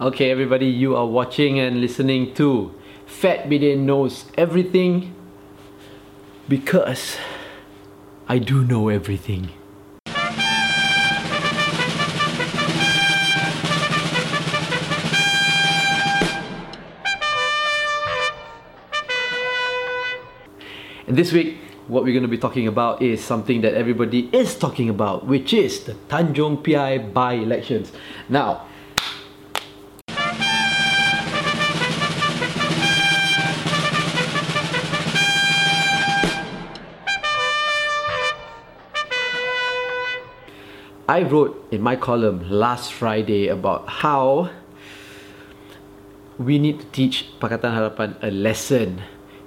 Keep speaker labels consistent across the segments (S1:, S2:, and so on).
S1: Okay, everybody, you are watching and listening to Fat Bidin Knows Everything because I do know everything. And this week, what we're going to be talking about is something that everybody is talking about, which is the Tanjong Piai by-elections. Now, I wrote in my column last Friday about how we need to teach Pakatan Harapan a lesson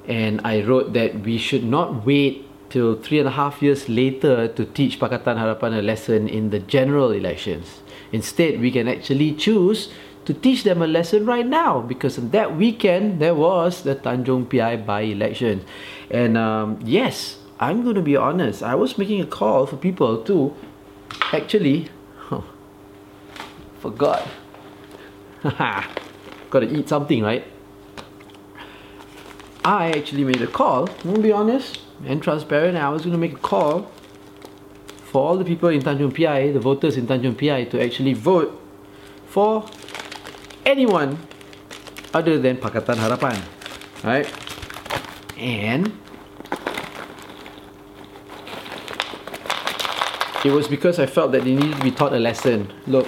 S1: and I wrote that we should not wait till three and a half years later to teach Pakatan Harapan a lesson in the general elections. Instead, we can actually choose to teach them a lesson right now because that weekend there was the Tanjong Piai by-election. And um, yes, I'm going to be honest, I was making a call for people to actually, oh, forgot. Gotta eat something, right? I actually made a call, I'm gonna be honest and transparent. I was gonna make a call for all the people in Tanjung Piai, the voters in Tanjung Piai, to actually vote for anyone other than Pakatan Harapan. Right? And it was because I felt that they needed to be taught a lesson. Look,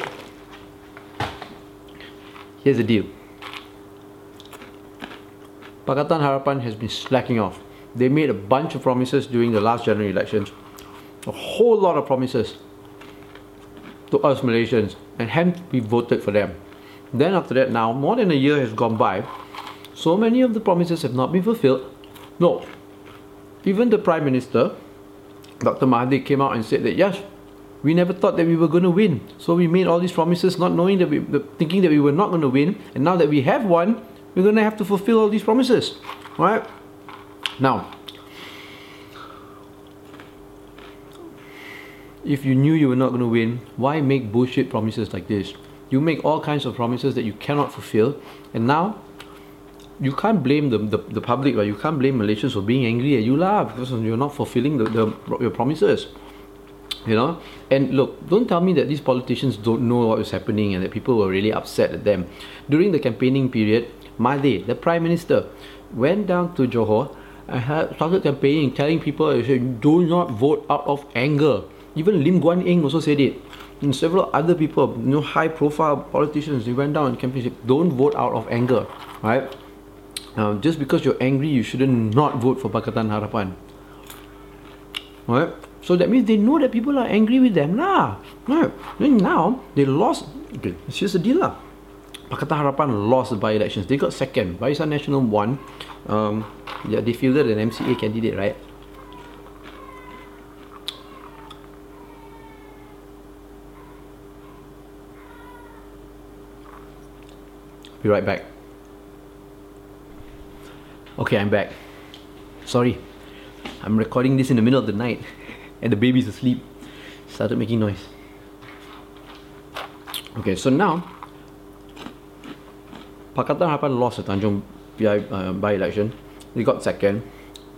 S1: here's the deal. Pakatan Harapan has been slacking off. They made a bunch of promises during the last general elections. A whole lot of promises to us Malaysians and hence we voted for them. Then after that now, more than a year has gone by. So many of the promises have not been fulfilled. No, even the Prime Minister, Dr. Mahathir came out and said that yes, we never thought that we were going to win. So we made all these promises not knowing that we, thinking that we were not going to win. And now that we have won, we're going to have to fulfill all these promises. Right? Now, if you knew you were not going to win, why make bullshit promises like this? You make all kinds of promises that you cannot fulfill, and now you can't blame the, the, the public, right? You can't blame Malaysians for being angry at you, lah, because you're not fulfilling the, the, your promises. You know? And look, don't tell me that these politicians don't know what is happening and that people were really upset at them. During the campaigning period, Mahathir, the Prime Minister, went down to Johor uh, and had started campaigning, telling people, uh, do not vote out of anger. Even Lim Guan Eng also said it. And several other people, you know, high profile politicians, they went down and campaigned, don't vote out of anger, right? Uh, just because you're angry, you shouldn't not vote for Pakatan Harapan. Right? So that means they know that people are angry with them lah. Right? Then now they lost. Okay, it's just a deal lah. Pakatan Harapan lost the by-elections. They got second. Barisan Nasional won. Um, yeah, they fielded an MCA candidate, right? Be right back. Okay, I'm back. Sorry. I'm recording this in the middle of the night and the baby's asleep. Started making noise. Okay, so now Pakatan Harapan lost the Tanjong Piai uh, by-election. They got second.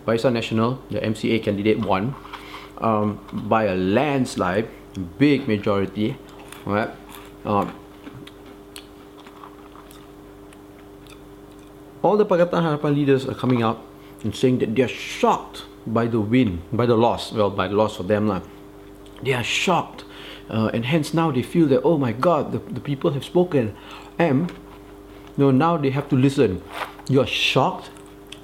S1: Barisan National, the MCA candidate, won um, by a landslide, big majority. Right? Um, all the Pakatan Harapan leaders are coming out and saying that they are shocked by the win, by the loss. Well, by the loss for them, lah. They are shocked, uh, and hence now they feel that oh my God, the, the people have spoken, and you know, now they have to listen. You are shocked.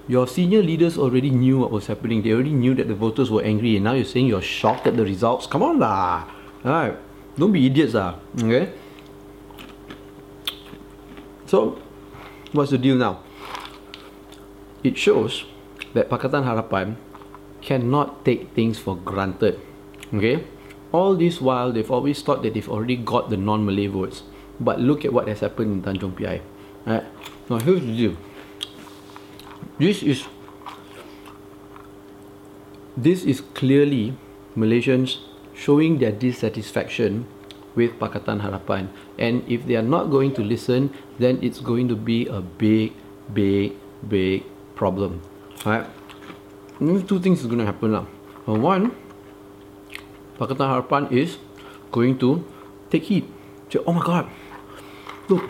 S1: Your senior leaders already knew what was happening. They already knew that the voters were angry, and now you're saying you're shocked at the results. Come on, lah. Alright, don't be idiots, lah. Okay. So, what's the deal now? It shows that Pakatan Harapan cannot take things for granted. Okay? All this while, they've always thought that they've already got the non-Malay votes. But look at what has happened in Tanjong Piai. Right? Now, here's the deal. This is this is clearly Malaysians showing their dissatisfaction with Pakatan Harapan. And if they are not going to listen, then it's going to be a big, big, big problem. Right? two things is going to happen. Lah. Uh, one, Pakatan Harapan is going to take heat. Say, oh my god, look,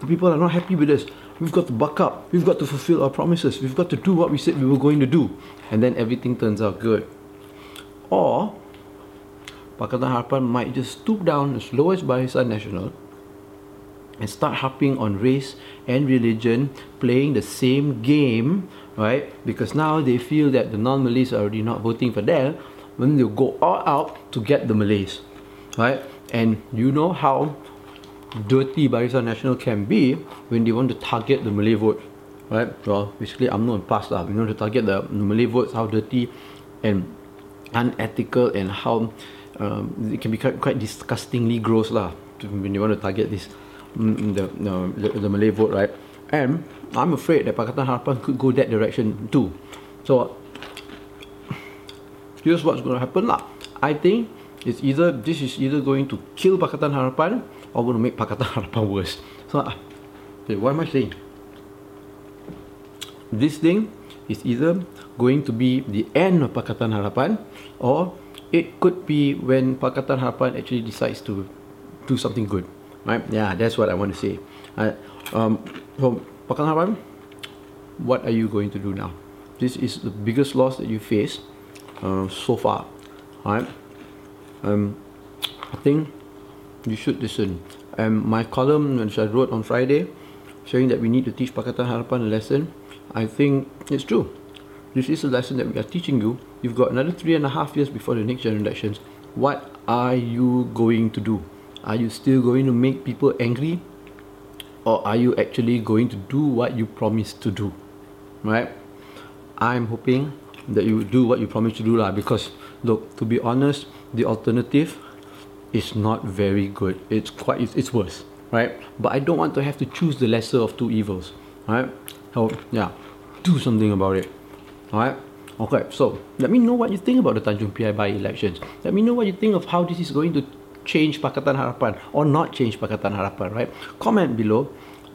S1: the people are not happy with us. We've got to buck up. We've got to fulfill our promises. We've got to do what we said we were going to do. And then everything turns out good. Or, Pakatan Harapan might just stoop down as low as Barisan Nasional and start harping on race and religion, playing the same game, right? Because now they feel that the non-Malays are already not voting for them, when they'll go all out to get the Malays, right? And you know how dirty Barisan Nasional can be when they want to target the Malay vote, right? Well, basically, I'm not past lah. You know, to target the, the Malay votes, how dirty and unethical and how um, it can be quite, quite disgustingly gross lah when you want to target this mm, the, the, the Malay vote, right? And I'm afraid that Pakatan Harapan could go that direction too. So here's what's going to happen lah. I think it's either this is either going to kill Pakatan Harapan or going to make Pakatan Harapan worse. So, uh, what am I saying? This thing is either going to be the end of Pakatan Harapan or it could be when Pakatan Harapan actually decides to do something good. Right? Yeah, that's what I want to say. Uh, um, so, Pakatan Harapan, what are you going to do now? This is the biggest loss that you face uh, so far. Right? Um, I think you should listen. And my column, which I wrote on Friday, saying that we need to teach Pakatan Harapan a lesson, I think it's true. This is a lesson that we are teaching you. You've got another three and a half years before the next general elections. What are you going to do? Are you still going to make people angry? Or are you actually going to do what you promised to do? Right? I'm hoping that you do what you promised to do lah because look to be honest the alternative is not very good it's quite it's, it's worse right but i don't want to have to choose the lesser of two evils right so yeah do something about it all right okay so let me know what you think about the tanjung piai by elections let me know what you think of how this is going to change pakatan harapan or not change pakatan harapan right comment below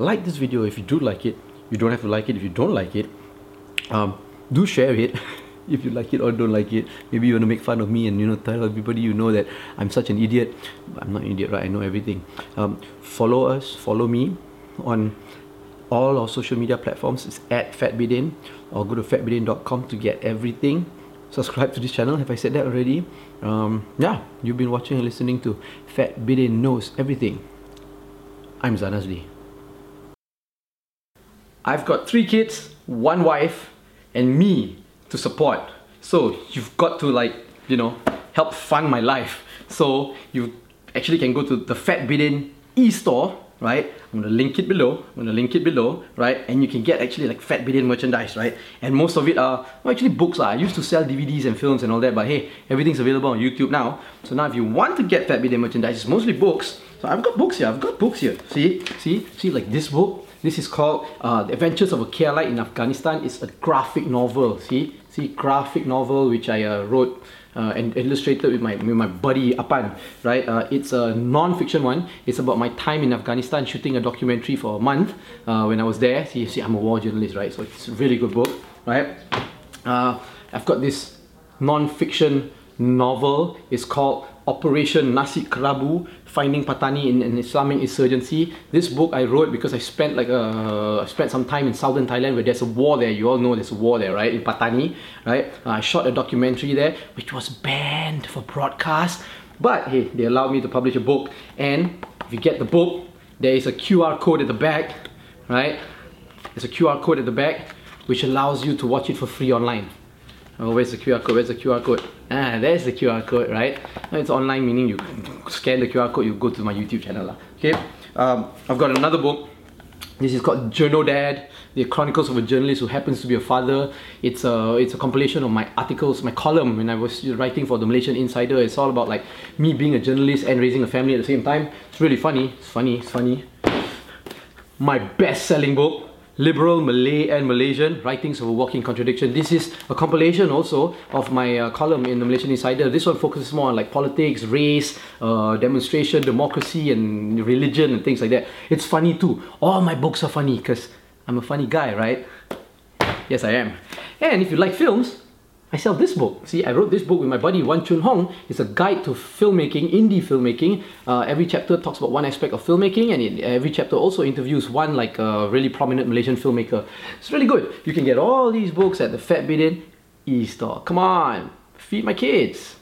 S1: like this video if you do like it you don't have to like it if you don't like it um, do share it if you like it or don't like it. Maybe you want to make fun of me and you know tell everybody you know that I'm such an idiot. I'm not an idiot, right? I know everything. Um, follow us, follow me on all our social media platforms. It's at fatbidin or go to fatbidin.com to get everything. Subscribe to this channel. Have I said that already? Um, yeah, you've been watching and listening to Fat Bidin Knows Everything. I'm Zan Azlee. I've got three kids, one wife, and me to support. So you've got to like, you know, help fund my life. So you actually can go to the Fat Bidin e-store, right? I'm gonna link it below. I'm gonna link it below, right? And you can get actually like Fat Bidin merchandise, right? And most of it are well, actually books. Lah. I used to sell DVDs and films and all that, but hey, everything's available on YouTube now. So now if you want to get Fat Bidin merchandise, it's mostly books. So I've got books here. I've got books here. See, see, see, like this book. This is called uh, The Adventures of a KLite in Afghanistan. It's a graphic novel. See, see, graphic novel which I uh, wrote uh, and illustrated with my with my buddy Apan. Right, uh, it's a non-fiction one. It's about my time in Afghanistan shooting a documentary for a month uh, when I was there. See, see, I'm a war journalist, right? So it's a really good book, right? Uh, I've got this non-fiction novel. It's called Operation Nasi Kerabu Finding Patani in an Islamic Insurgency. This book I wrote because I spent like uh, spent some time in southern Thailand where there's a war there. You all know there's a war there, right? In Patani, right? Uh, I shot a documentary there which was banned for broadcast. But hey, they allowed me to publish a book. And if you get the book, there is a QR code at the back, right? There's a QR code at the back which allows you to watch it for free online. Oh, where's the QR code? Where's the QR code? Ah, there's the QR code, right? It's online, meaning you scan the QR code, you go to my YouTube channel. Lah. Okay, um, I've got another book. This is called Journal Dad, the chronicles of a journalist who happens to be a father. It's a it's a compilation of my articles, my column when I was writing for the Malaysian Insider. It's all about like me being a journalist and raising a family at the same time. It's really funny. It's funny. It's funny. My best-selling book, liberal Malay and Malaysian writings of a walking contradiction. This is a compilation also of my uh, column in the Malaysian Insider. This one focuses more on like politics, race, uh, demonstration, democracy, and religion and things like that. It's funny too. All my books are funny because I'm a funny guy, right? Yes, I am. And if you like films, I sell this book. See, I wrote this book with my buddy Wan Chun Hong. It's a guide to filmmaking, indie filmmaking. Uh, every chapter talks about one aspect of filmmaking, and in every chapter also interviews one like a really prominent Malaysian filmmaker. It's really good. You can get all these books at the Fat Bidin e-store. Come on, feed my kids.